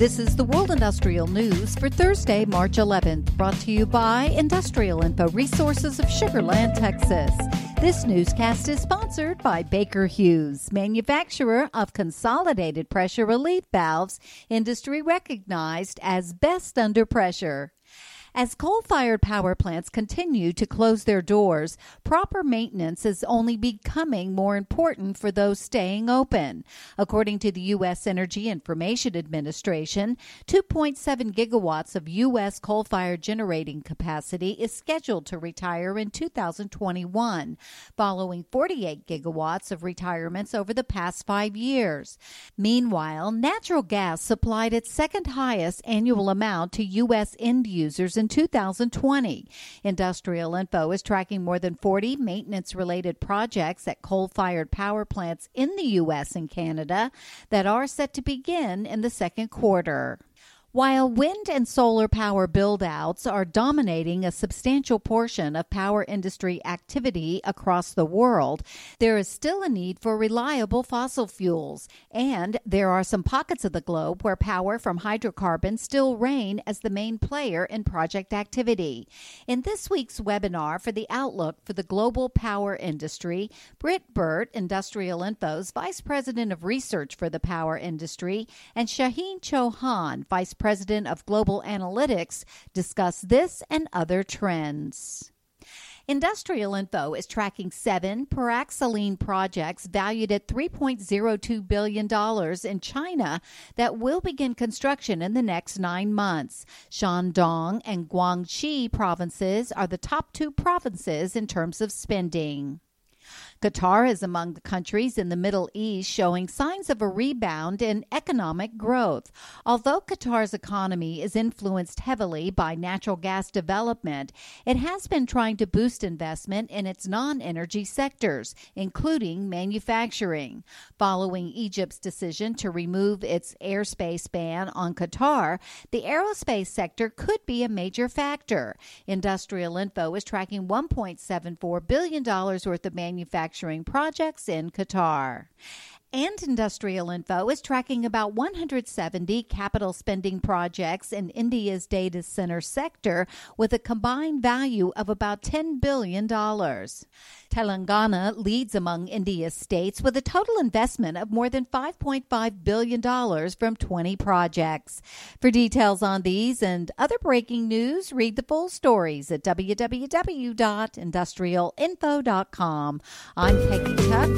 This is the World Industrial News for Thursday, March 11th, brought to you by Industrial Info Resources of Sugar Land, Texas. This newscast is sponsored by Baker Hughes, manufacturer of consolidated pressure relief valves, industry recognized as best under pressure. As coal fired power plants continue to close their doors, proper maintenance is only becoming more important for those staying open. According to the U.S. Energy Information Administration, 2.7 gigawatts of U.S. coal fired generating capacity is scheduled to retire in 2021, following 48 gigawatts of retirements over the past five years. Meanwhile, natural gas supplied its second highest annual amount to U.S. end users in 2020. Industrial Info is tracking more than 40 maintenance related projects at coal fired power plants in the U.S. and Canada that are set to begin in the second quarter. While wind and solar power buildouts are dominating a substantial portion of power industry activity across the world, there is still a need for reliable fossil fuels, and there are some pockets of the globe where power from hydrocarbons still reign as the main player in project activity. In this week's webinar for the outlook for the global power industry, Britt Burt, Industrial Info's Vice President of Research for the Power Industry, and Shaheen Chauhan, Vice President of Global Analytics, discuss this and other trends. Industrial Info is tracking seven paraxylene projects valued at $3.02 billion in China that will begin construction in the next nine months. Shandong and Guangxi provinces are the top two provinces in terms of spending. Qatar is among the countries in the Middle East showing signs of a rebound in economic growth. Although Qatar's economy is influenced heavily by natural gas development, it has been trying to boost investment in its non energy sectors, including manufacturing. Following Egypt's decision to remove its airspace ban on Qatar, the aerospace sector could be a major factor. Industrial Info is tracking $1.74 billion worth of manufacturing manufacturing projects in Qatar. And Industrial Info is tracking about 170 capital spending projects in India's data center sector with a combined value of about $10 billion. Telangana leads among India's states with a total investment of more than $5.5 billion from 20 projects. For details on these and other breaking news, read the full stories at www.industrialinfo.com. I'm Peggy Tuck